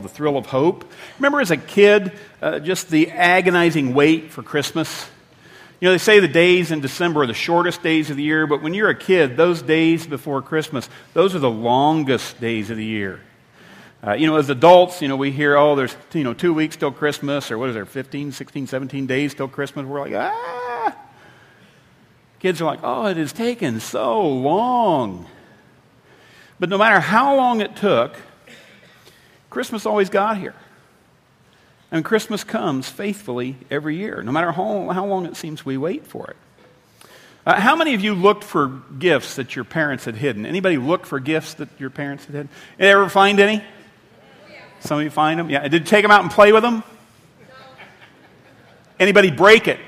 The thrill of hope. Remember as a kid, uh, just the agonizing wait for Christmas? You know, they say the days in December are the shortest days of the year, but when you're a kid, those days before Christmas, those are the longest days of the year. Uh, you know, as adults, you know, we hear, oh, there's, you know, two weeks till Christmas, or what is there, 15, 16, 17 days till Christmas. We're like, ah. Kids are like, oh, it has taken so long. But no matter how long it took, Christmas always got here. And Christmas comes faithfully every year, no matter how, how long it seems we wait for it. Uh, how many of you looked for gifts that your parents had hidden? Anybody look for gifts that your parents had hidden? Did ever find any? Some of you find them? Yeah. Did you take them out and play with them? Anybody break it?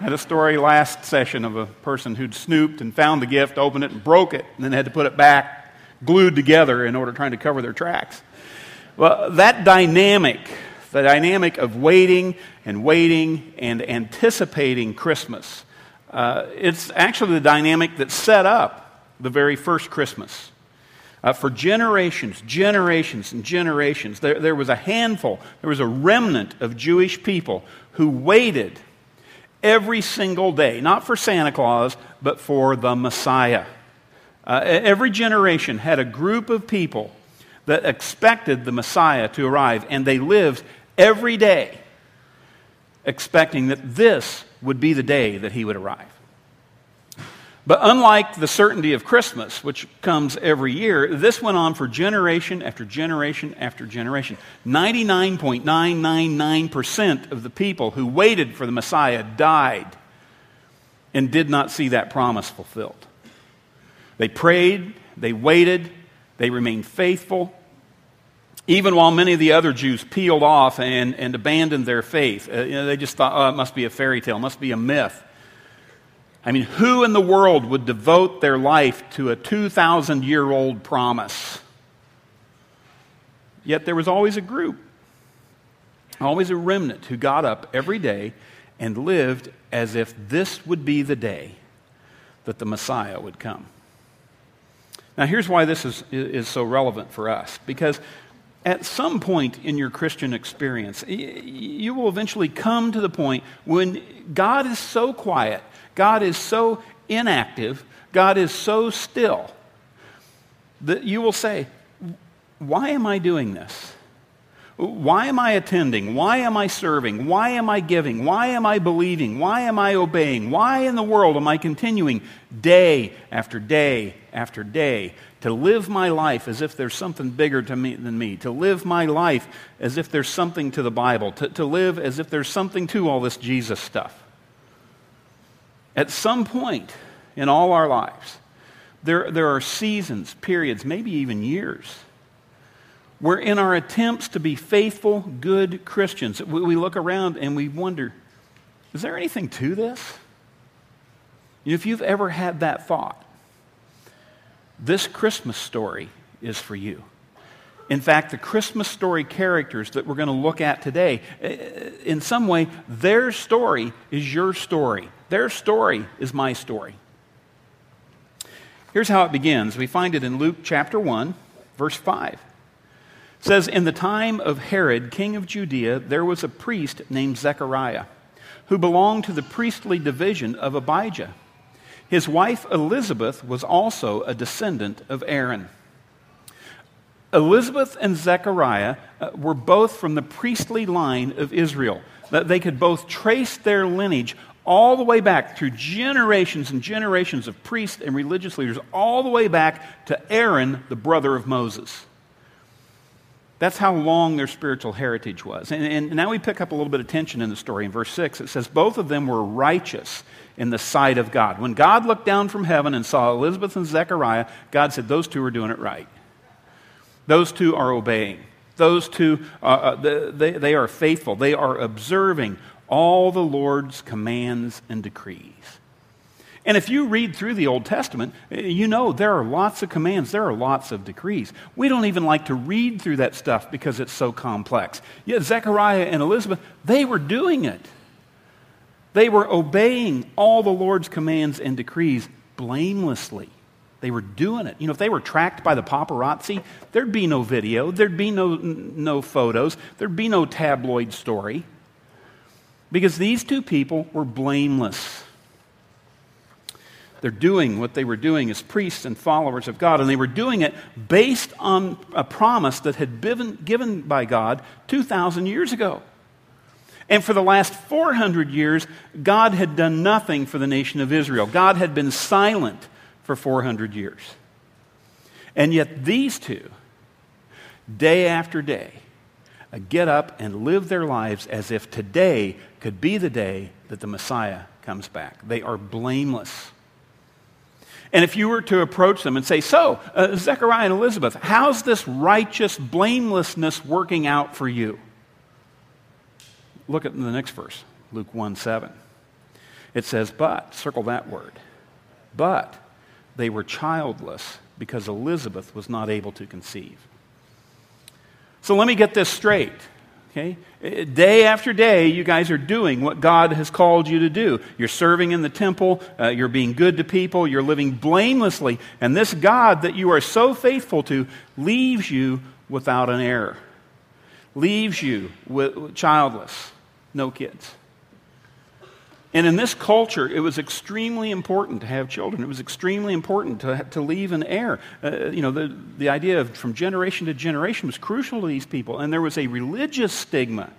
I had a story last session of a person who'd snooped and found the gift, opened it, and broke it, and then had to put it back glued together in order trying to cover their tracks. Well, that dynamic, the dynamic of waiting and waiting and anticipating Christmas, uh, it's actually the dynamic that set up the very first Christmas. Uh, for generations, generations, and generations, there, there was a handful, there was a remnant of Jewish people who waited every single day, not for Santa Claus, but for the Messiah. Uh, every generation had a group of people that expected the Messiah to arrive, and they lived every day expecting that this would be the day that he would arrive. But unlike the certainty of Christmas, which comes every year, this went on for generation after generation after generation. 99.999% of the people who waited for the Messiah died and did not see that promise fulfilled. They prayed, they waited, they remained faithful, even while many of the other Jews peeled off and, and abandoned their faith. Uh, you know, they just thought, oh, it must be a fairy tale, must be a myth. I mean, who in the world would devote their life to a 2,000 year old promise? Yet there was always a group, always a remnant who got up every day and lived as if this would be the day that the Messiah would come. Now, here's why this is, is so relevant for us because at some point in your Christian experience, you will eventually come to the point when God is so quiet, God is so inactive, God is so still, that you will say, Why am I doing this? Why am I attending? Why am I serving? Why am I giving? Why am I believing? Why am I obeying? Why in the world am I continuing day after day after day to live my life as if there's something bigger to me than me, to live my life as if there's something to the Bible, to, to live as if there's something to all this Jesus stuff? At some point in all our lives, there, there are seasons, periods, maybe even years where in our attempts to be faithful, good Christians, we, we look around and we wonder, is there anything to this? If you've ever had that thought, this Christmas story is for you. In fact, the Christmas story characters that we're going to look at today, eh, in some way, their story is your story. Their story is my story. Here's how it begins. We find it in Luke chapter 1, verse 5 says, In the time of Herod, king of Judea, there was a priest named Zechariah, who belonged to the priestly division of Abijah. His wife Elizabeth was also a descendant of Aaron. Elizabeth and Zechariah uh, were both from the priestly line of Israel. That they could both trace their lineage all the way back through generations and generations of priests and religious leaders, all the way back to Aaron, the brother of Moses. That's how long their spiritual heritage was. And, and, now we pick up a little bit of tension in the story. In verse 6, it says, Both of them were righteous in the sight of God. When God looked down from heaven and saw Elizabeth and Zechariah, God said, Those two are doing it right. Those two are obeying. Those two, uh, uh, they, they are faithful. They are observing all the Lord's commands and decrees. And if you read through the Old Testament, you know there are lots of commands, there are lots of decrees. We don't even like to read through that stuff because it's so complex. Yet Zechariah and Elizabeth, they were doing it. They were obeying all the Lord's commands and decrees blamelessly. They were doing it. You know, if they were tracked by the paparazzi, there'd be no video, there'd be no, no photos, there'd be no tabloid story. Because these two people were blameless. They're doing what they were doing as priests and followers of God, and they were doing it based on a promise that had been given by God 2,000 years ago. And for the last 400 years, God had done nothing for the nation of Israel. God had been silent for 400 years. And yet, these two, day after day, uh, get up and live their lives as if today could be the day that the Messiah comes back. They are blameless. And if you were to approach them and say, So, uh, Zechariah and Elizabeth, how's this righteous blamelessness working out for you? Look at the next verse, Luke 1 7. It says, But, circle that word, but they were childless because Elizabeth was not able to conceive. So let me get this straight. Okay? Day after day, you guys are doing what God has called you to do. You're serving in the temple, uh, you're being good to people, you're living blamelessly, and this God that you are so faithful to leaves you without an heir, leaves you with, childless no kids. And in this culture, it was extremely important to have children. It was extremely important to, to leave an heir. Uh, you know, the, the idea of from generation to generation was crucial to these people. And there was a religious stigma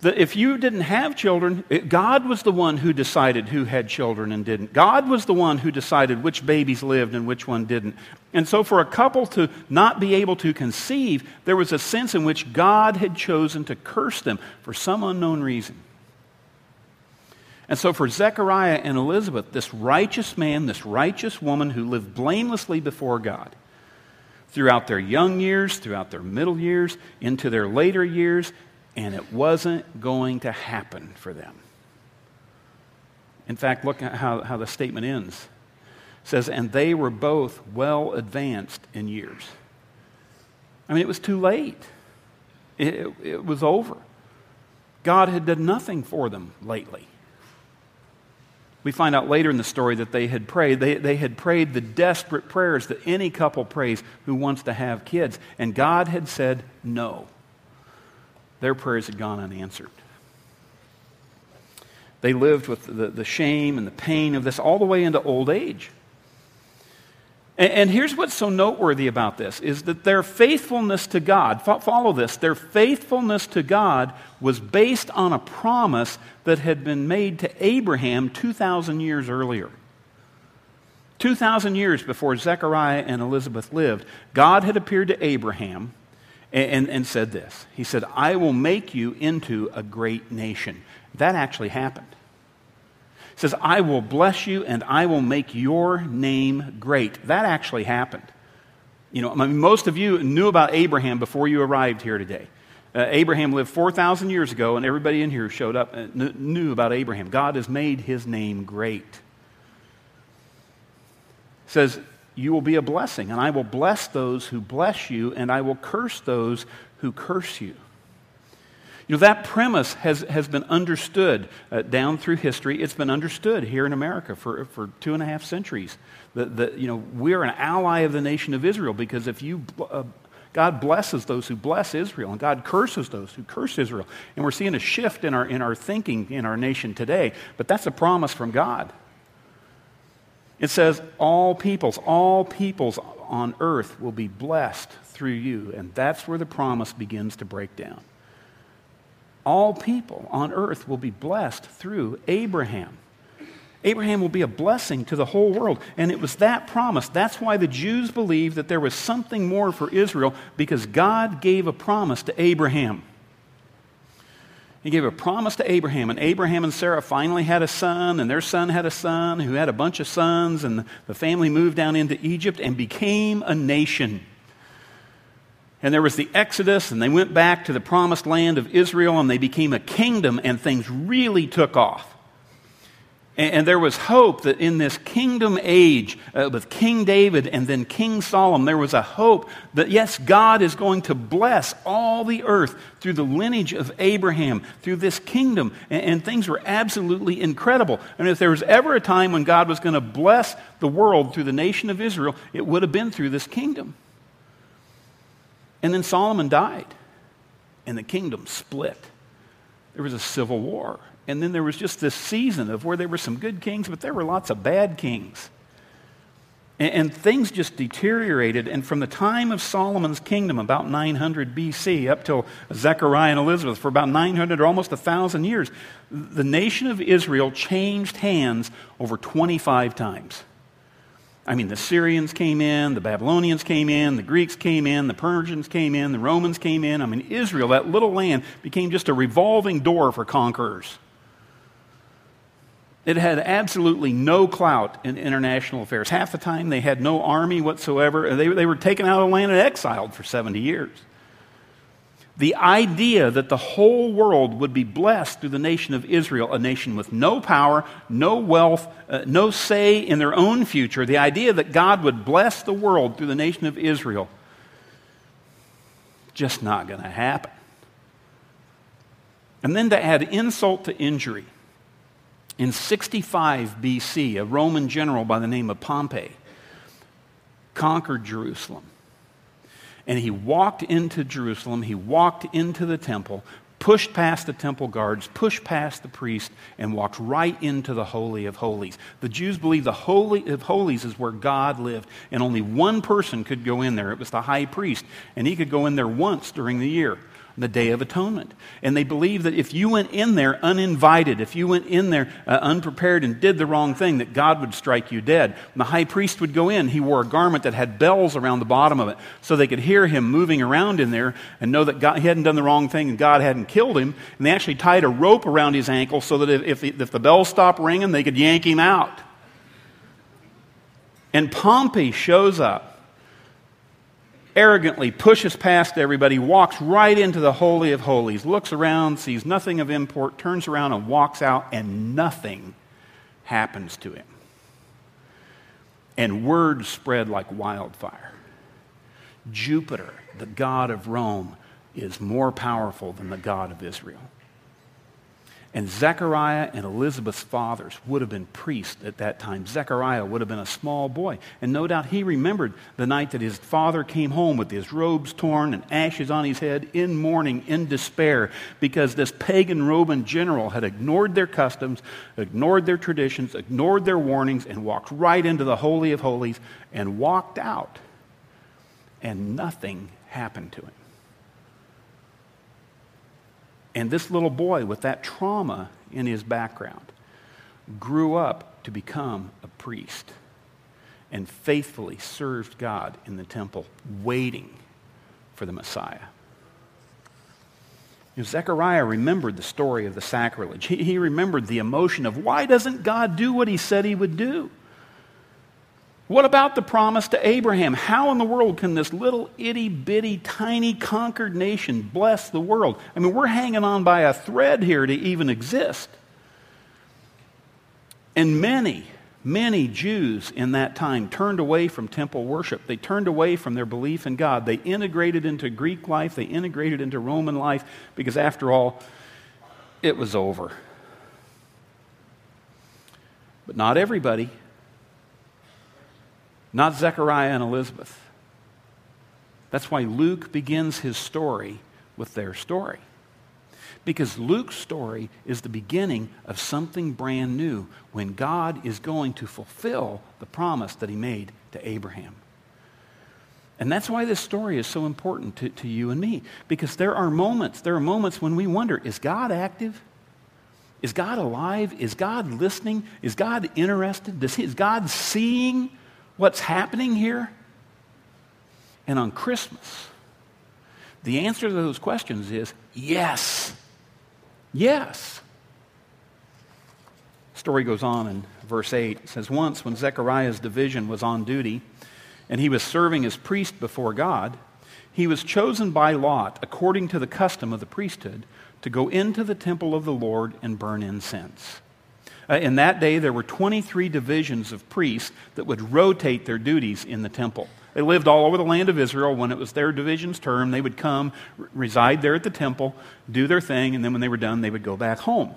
that if you didn't have children, it, God was the one who decided who had children and didn't. God was the one who decided which babies lived and which one didn't. And so, for a couple to not be able to conceive, there was a sense in which God had chosen to curse them for some unknown reason. And so, for Zechariah and Elizabeth, this righteous man, this righteous woman who lived blamelessly before God, throughout their young years, throughout their middle years, into their later years, and it wasn't going to happen for them. In fact, look at how, how the statement ends. It says, and they were both well advanced in years. I mean, it was too late. It, it, was over. God had done nothing for them lately. We find out later in the story that they had prayed. They, they had prayed the desperate prayers that any couple prays who wants to have kids. And God had said no their prayers had gone unanswered. They lived with the, the shame and the pain of this all the way into old age. And, and here's what's so noteworthy about this is that their faithfulness to God, fo- follow this, their faithfulness to God was based on a promise that had been made to Abraham 2,000 years earlier. 2,000 years before Zechariah and Elizabeth lived, God had appeared to Abraham and, and, said this He said, I will make you into a great nation. That actually happened. He says, I will bless you and I will make your name great. That actually happened. You know, I mean, most of you knew about Abraham before you arrived here today. Uh, Abraham lived 4,000 years ago, and everybody in here showed up and knew about Abraham. God has made his name great. says, you will be a blessing, and I will bless those who bless you, and I will curse those who curse you. You know, that premise has, has been understood uh, down through history. It's been understood here in America for, for two and a half centuries. That, that, you know, we're an ally of the nation of Israel because if you, uh, God blesses those who bless Israel and God curses those who curse Israel. And we're seeing a shift in our, in our thinking in our nation today, but that's a promise from God. It says, all peoples, all peoples on earth will be blessed through you. And that's where the promise begins to break down. All people on earth will be blessed through Abraham. Abraham will be a blessing to the whole world. And it was that promise. That's why the Jews believed that there was something more for Israel because God gave a promise to Abraham. He gave a promise to Abraham, and Abraham and Sarah finally had a son, and their son had a son who had a bunch of sons, and the family moved down into Egypt and became a nation. And there was the Exodus, and they went back to the promised land of Israel, and they became a kingdom, and things really took off. And, and there was hope that in this kingdom age uh, with King David and then King Solomon, there was a hope that, yes, God is going to bless all the earth through the lineage of Abraham, through this kingdom. And, and things were absolutely incredible. And if there was ever a time when God was going to bless the world through the nation of Israel, it would have been through this kingdom. And then Solomon died, and the kingdom split. There was a civil war. And then there was just this season of where there were some good kings, but there were lots of bad kings. And, and, things just deteriorated. And from the time of Solomon's kingdom, about 900 BC, up till Zechariah and Elizabeth, for about 900 or almost 1,000 years, the nation of Israel changed hands over 25 times. I mean, the Syrians came in, the Babylonians came in, the Greeks came in, the Persians came in, the Romans came in. I mean, Israel, that little land, became just a revolving door for conquerors. It had absolutely no clout in international affairs. Half the time, they had no army whatsoever. They, they were taken out of the land and exiled for 70 years. The idea that the whole world would be blessed through the nation of Israel, a nation with no power, no wealth, uh, no say in their own future, the idea that God would bless the world through the nation of Israel, just not going to happen. And then to add insult to injury, in 65 BC, a Roman general by the name of Pompey conquered Jerusalem. And he walked into Jerusalem, he walked into the temple, pushed past the temple guards, pushed past the priest, and walked right into the Holy of Holies. The Jews believed the Holy of Holies is where God lived, and only one person could go in there. It was the high priest, and he could go in there once during the year the Day of Atonement. And they believed that if you went in there uninvited, if you went in there uh, unprepared and did the wrong thing, that God would strike you dead. When the high priest would go in, he wore a garment that had bells around the bottom of it so they could hear him moving around in there and know that God, he hadn't done the wrong thing and God hadn't killed him. And they actually tied a rope around his ankle so that if, if, if the bells stopped ringing, they could yank him out. And Pompey shows up arrogantly pushes past everybody, walks right into the Holy of Holies, looks around, sees nothing of import, turns around and walks out, and nothing happens to him. And word spread like wildfire. Jupiter, the god of Rome, is more powerful than the God of Israel. And Zechariah and Elizabeth's fathers would have been priests at that time. Zechariah would have been a small boy. And no doubt he remembered the night that his father came home with his robes torn and ashes on his head in mourning, in despair, because this pagan Roman general had ignored their customs, ignored their traditions, ignored their warnings, and walked right into the Holy of Holies and walked out. And nothing happened to him. And this little boy, with that trauma in his background, grew up to become a priest and faithfully served God in the temple, waiting for the Messiah. You know, Zechariah remembered the story of the sacrilege. He, he remembered the emotion of why doesn't God do what he said he would do? What about the promise to Abraham? How in the world can this little itty bitty tiny conquered nation bless the world? I mean, we're hanging on by a thread here to even exist. And many, many Jews in that time turned away from temple worship. They turned away from their belief in God. They integrated into Greek life, they integrated into Roman life, because after all, it was over. But not everybody. Not Zechariah and Elizabeth. That's why Luke begins his story with their story. Because Luke's story is the beginning of something brand new when God is going to fulfill the promise that he made to Abraham. And that's why this story is so important to, to you and me. Because there are moments, there are moments when we wonder is God active? Is God alive? Is God listening? Is God interested? Does he, is God seeing what's happening here? And on Christmas, the answer to those questions is yes. Yes. Story goes on in verse 8. It says, Once when Zechariah's division was on duty and he was serving as priest before God, he was chosen by lot, according to the custom of the priesthood, to go into the temple of the Lord and burn incense. Uh, in that day, there were 23 divisions of priests that would rotate their duties in the temple. They lived all over the land of Israel. When it was their division's term, they would come, r- reside there at the temple, do their thing, and then when they were done, they would go back home.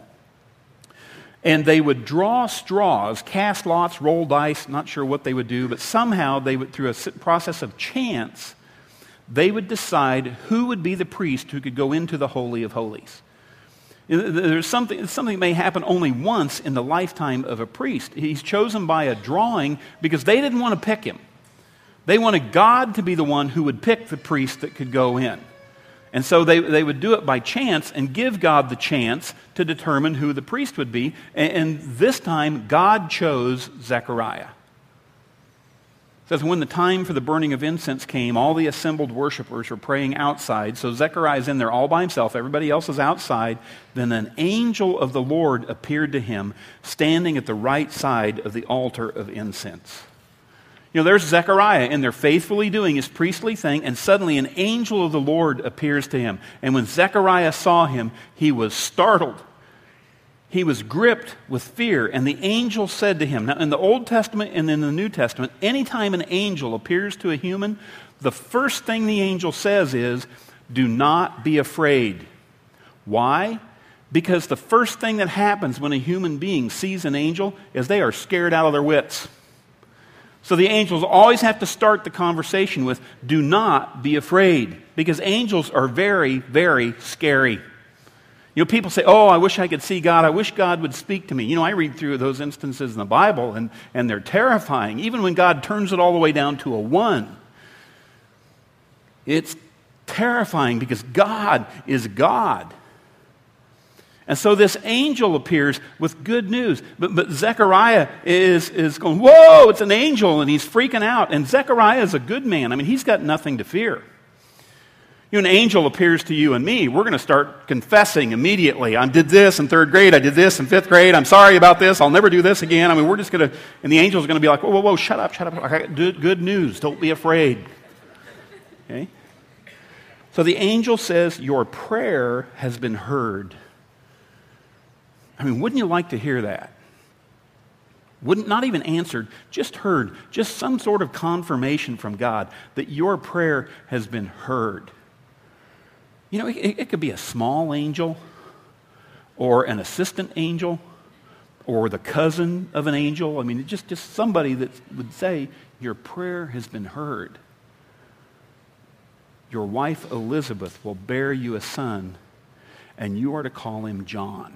And they would draw straws, cast lots, roll dice, not sure what they would do, but somehow they would, through a process of chance, they would decide who would be the priest who could go into the Holy of Holies. There's something, something may happen only once in the lifetime of a priest. He's chosen by a drawing because they didn't want to pick him. They wanted God to be the one who would pick the priest that could go in. And so they, they would do it by chance and give God the chance to determine who the priest would be. And, and this time, God chose Zechariah. Says, when the time for the burning of incense came, all the assembled worshippers were praying outside. So Zechariah's in there all by himself. Everybody else is outside. Then an angel of the Lord appeared to him, standing at the right side of the altar of incense. You know, there's Zechariah in there faithfully doing his priestly thing, and suddenly an angel of the Lord appears to him. And when Zechariah saw him, he was startled. He was gripped with fear, and the angel said to him. Now, in the Old Testament and in the New Testament, anytime an angel appears to a human, the first thing the angel says is, Do not be afraid. Why? Because the first thing that happens when a human being sees an angel is they are scared out of their wits. So the angels always have to start the conversation with, do not be afraid, because angels are very, very scary. You know, people say, oh, I wish I could see God. I wish God would speak to me. You know, I read through those instances in the Bible, and, and they're terrifying. Even when God turns it all the way down to a one, it's terrifying because God is God. And so this angel appears with good news. But, but Zechariah is, is going, Whoa, it's an angel. And he's freaking out. And Zechariah is a good man. I mean, he's got nothing to fear. You an angel appears to you and me. We're going to start confessing immediately. I did this in third grade. I did this in fifth grade. I'm sorry about this. I'll never do this again. I mean, we're just going to, and the angel's going to be like, whoa, whoa, whoa, shut up, shut up. Good news. Don't be afraid. Okay? So the angel says, Your prayer has been heard. I mean, wouldn't you like to hear that? Wouldn't not even answered, just heard, just some sort of confirmation from God that your prayer has been heard. You know, it, it could be a small angel or an assistant angel or the cousin of an angel. I mean, just, just somebody that would say, Your prayer has been heard. Your wife Elizabeth will bear you a son, and you are to call him John.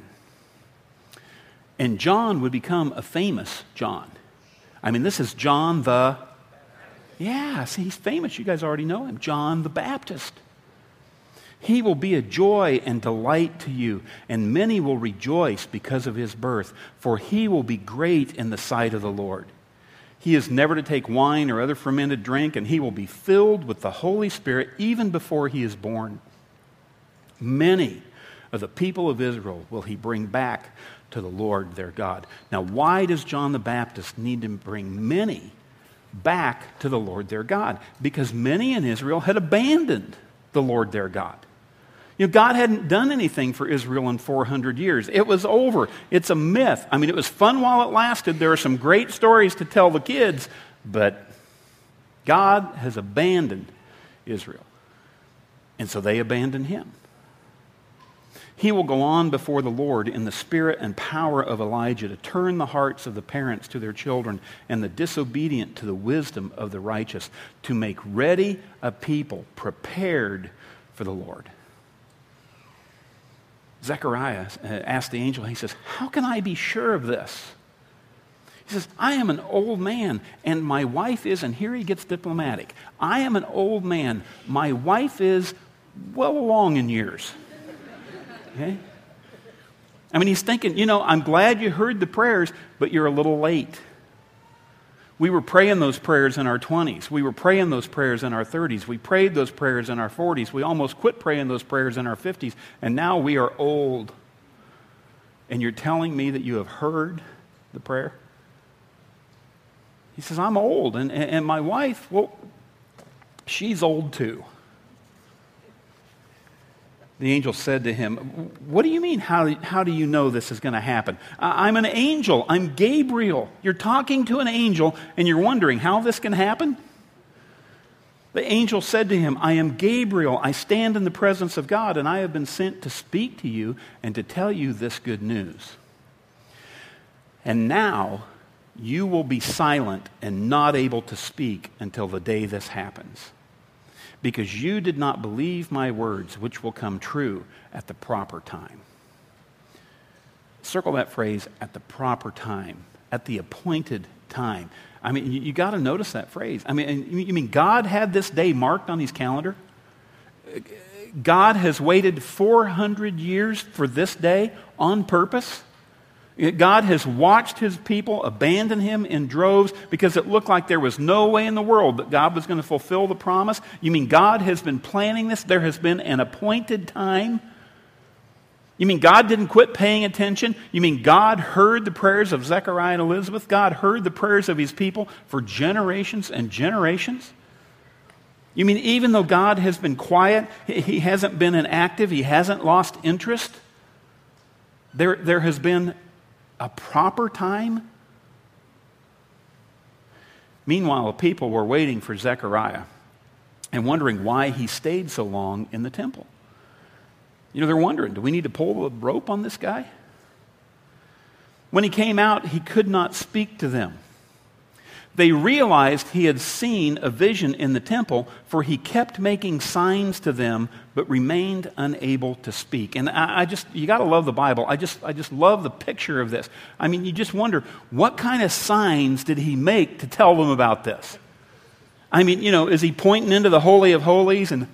And John would become a famous John. I mean, this is John the. Yeah, see, he's famous. You guys already know him. John the Baptist. He will be a joy and delight to you, and many will rejoice because of his birth, for he will be great in the sight of the Lord. He is never to take wine or other fermented drink, and he will be filled with the Holy Spirit even before he is born. Many of the people of Israel will he bring back to the Lord their God. Now, why does John the Baptist need to bring many back to the Lord their God? Because many in Israel had abandoned the Lord their God. You know, God hadn't done anything for Israel in 400 years. It was over. It's a myth. I mean, it was fun while it lasted. There are some great stories to tell the kids, but God has abandoned Israel. And so they abandoned him. He will go on before the Lord in the spirit and power of Elijah to turn the hearts of the parents to their children and the disobedient to the wisdom of the righteous, to make ready a people prepared for the Lord. Zechariah uh, asked the angel, he says, How can I be sure of this? He says, I am an old man, and my wife is, and here he gets diplomatic. I am an old man. My wife is well along in years. Okay? I mean, he's thinking, you know, I'm glad you heard the prayers, but you're a little late. We were praying those prayers in our 20s. We were praying those prayers in our 30s. We prayed those prayers in our 40s. We almost quit praying those prayers in our 50s. And now we are old. And you're telling me that you have heard the prayer? He says, I'm old. And, and my wife, well, she's old too. The angel said to him, What do you mean? How, how do you know this is going to happen? I'm an angel. I'm Gabriel. You're talking to an angel, and you're wondering how this can happen? The angel said to him, I am Gabriel. I stand in the presence of God, and I have been sent to speak to you and to tell you this good news. And now you will be silent and not able to speak until the day this happens because you did not believe my words, which will come true at the proper time. Circle that phrase at the proper time, at the appointed time. I mean, you, you got to notice that phrase. I mean, you mean God had this day marked on his calendar? God has waited 400 years for this day on purpose? God has watched his people abandon him in droves because it looked like there was no way in the world that God was going to fulfill the promise. You mean God has been planning this? There has been an appointed time? You mean God didn't quit paying attention? You mean God heard the prayers of Zechariah and Elizabeth? God heard the prayers of his people for generations and generations? You mean even though God has been quiet, he hasn't been inactive, he hasn't lost interest? There, there has been a proper time? Meanwhile, the people were waiting for Zechariah and wondering why he stayed so long in the temple. You know, they're wondering do we need to pull the rope on this guy? When he came out, he could not speak to them they realized he had seen a vision in the temple, for he kept making signs to them, but remained unable to speak. And I, I just, you got to love the Bible. I just, I just love the picture of this. I mean, you just wonder, what kind of signs did he make to tell them about this? I mean, you know, is he pointing into the Holy of Holies and.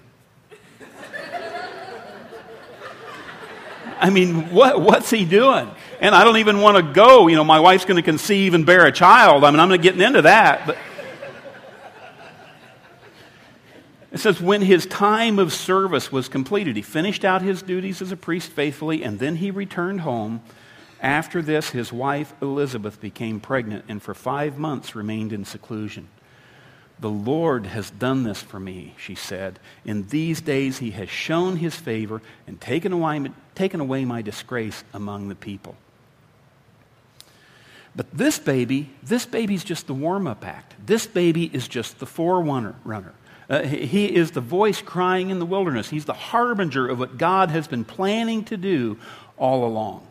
I mean, what, what's he doing? and I don't even want to go. You know, my wife's going to conceive and bear a child. I mean, I'm not getting into that. But it says, when his time of service was completed, he finished out his duties as a priest faithfully, and then he returned home. After this, his wife Elizabeth became pregnant and for five months remained in seclusion. The Lord has done this for me, she said. In these days, he has shown his favor and taken away, taken away my disgrace among the people. But this baby, this baby's just the warm up act. This baby is just the forerunner. Uh, he is the voice crying in the wilderness. He's the harbinger of what God has been planning to do all along.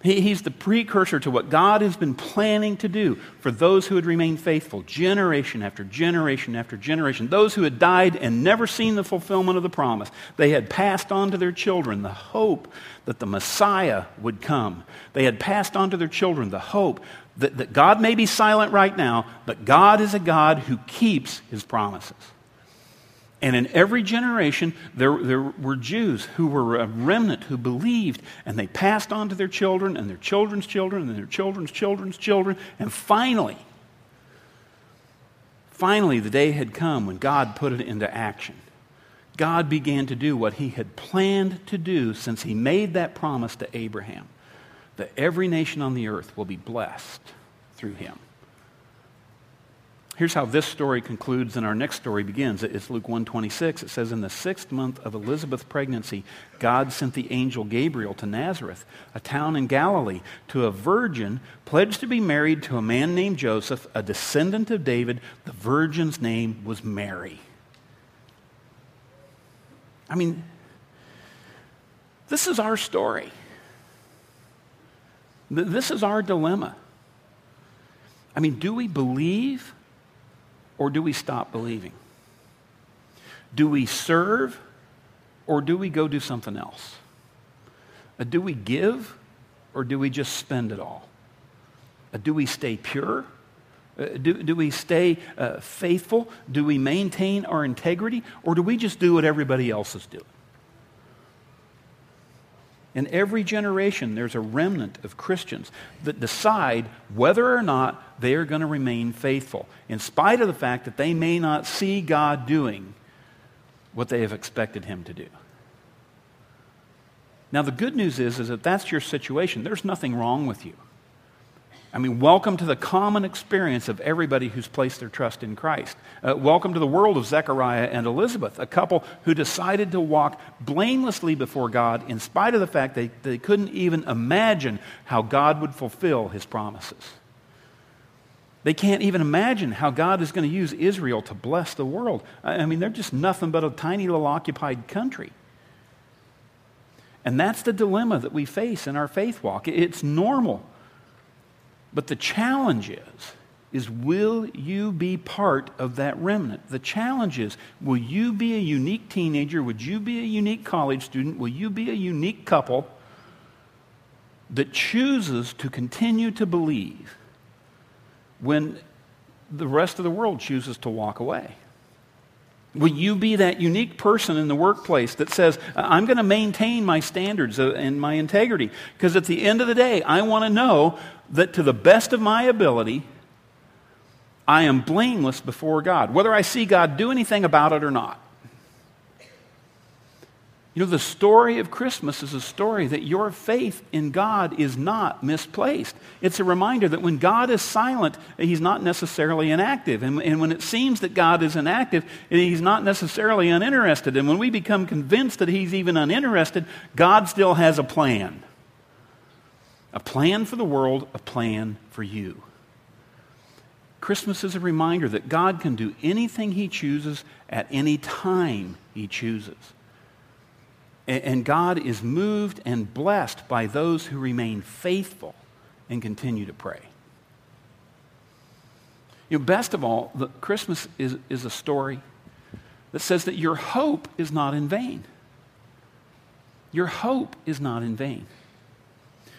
He, he's the precursor to what God has been planning to do for those who had remained faithful, generation after generation after generation. Those who had died and never seen the fulfillment of the promise. They had passed on to their children the hope that the Messiah would come. They had passed on to their children the hope that, that God may be silent right now, but God is a God who keeps his promises. And in every generation, there, there were Jews who were a remnant who believed, and they passed on to their children, and their children's children, and their children's children's children. And finally, finally, the day had come when God put it into action. God began to do what he had planned to do since he made that promise to Abraham that every nation on the earth will be blessed through him. Here's how this story concludes and our next story begins. It's Luke 126. It says, In the sixth month of Elizabeth's pregnancy, God sent the angel Gabriel to Nazareth, a town in Galilee, to a virgin pledged to be married to a man named Joseph, a descendant of David. The virgin's name was Mary. I mean, this is our story. This is our dilemma. I mean, do we believe or do we stop believing? Do we serve or do we go do something else? Uh, do we give or do we just spend it all? Uh, do we stay pure? Uh, do, do we stay uh, faithful? Do we maintain our integrity? Or do we just do what everybody else is doing? In every generation, there's a remnant of Christians that decide whether or not they are going to remain faithful, in spite of the fact that they may not see God doing what they have expected Him to do. Now, the good news is, is that that's your situation. There's nothing wrong with you. I mean, welcome to the common experience of everybody who's placed their trust in Christ. Uh, welcome to the world of Zechariah and Elizabeth, a couple who decided to walk blamelessly before God in spite of the fact they, they couldn't even imagine how God would fulfill his promises. They can't even imagine how God is going to use Israel to bless the world. I mean, they're just nothing but a tiny little occupied country. And that's the dilemma that we face in our faith walk. It's normal but the challenge is, is will you be part of that remnant? The challenge is, will you be a unique teenager? Would you be a unique college student? Will you be a unique couple that chooses to continue to believe when the rest of the world chooses to walk away? Will you be that unique person in the workplace that says, I'm going to maintain my standards uh, and my integrity? Because at the end of the day, I want to know that to the best of my ability, I am blameless before God, whether I see God do anything about it or not. You know, the story of Christmas is a story that your faith in God is not misplaced. It's a reminder that when God is silent, He's not necessarily inactive. And, and when it seems that God is inactive, He's not necessarily uninterested. And when we become convinced that He's even uninterested, God still has a plan. A plan for the world, a plan for you. Christmas is a reminder that God can do anything He chooses at any time He chooses. And God is moved and blessed by those who remain faithful and continue to pray. You know, best of all, the, Christmas is, is a story that says that your hope is not in vain. Your hope is not in vain.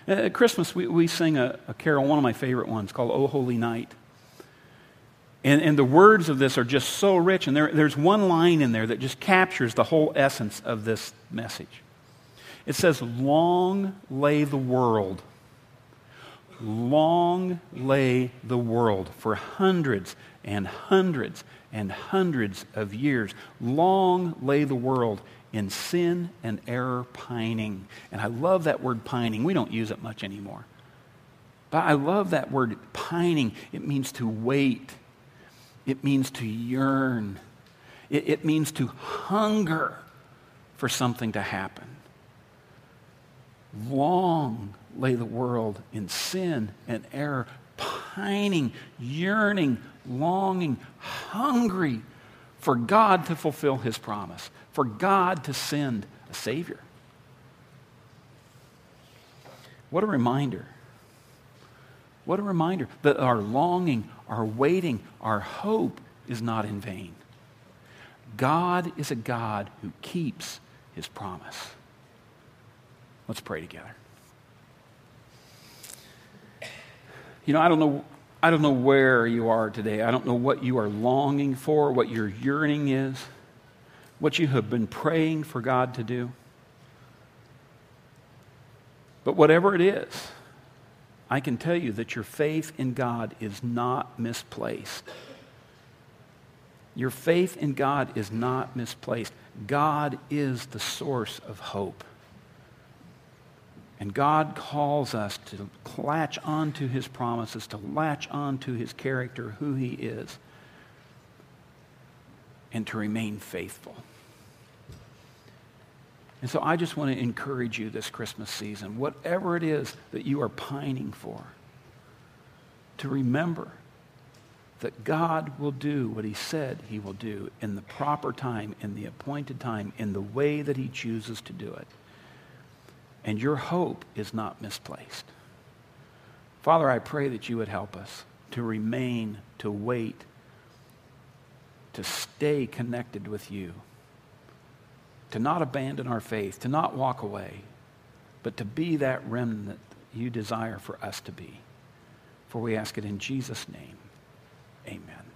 At Christmas, we, we sing a, a carol, one of my favorite ones, called O Holy Night. And, and the words of this are just so rich. And there, there's one line in there that just captures the whole essence of this message. It says, Long lay the world. Long lay the world for hundreds and hundreds and hundreds of years. Long lay the world in sin and error pining. And I love that word pining. We don't use it much anymore. But I love that word pining. It means to wait, it means to yearn, it, it means to hunger for something to happen. Long lay the world in sin and error, pining, yearning, longing, hungry for God to fulfill his promise, for God to send a Savior. What a reminder. What a reminder that our longing, our waiting, our hope is not in vain. God is a God who keeps his promise. Let's pray together. You know, I don't know I don't know where you are today. I don't know what you are longing for, what your yearning is, what you have been praying for God to do. But whatever it is, I can tell you that your faith in God is not misplaced. Your faith in God is not misplaced. God is the source of hope. And God calls us to latch onto his promises, to latch onto his character, who he is, and to remain faithful. And so I just want to encourage you this Christmas season, whatever it is that you are pining for, to remember that God will do what he said he will do in the proper time, in the appointed time, in the way that he chooses to do it and your hope is not misplaced. Father, I pray that you would help us to remain, to wait, to stay connected with you, to not abandon our faith, to not walk away, but to be that remnant you desire for us to be. For we ask it in Jesus' name. Amen.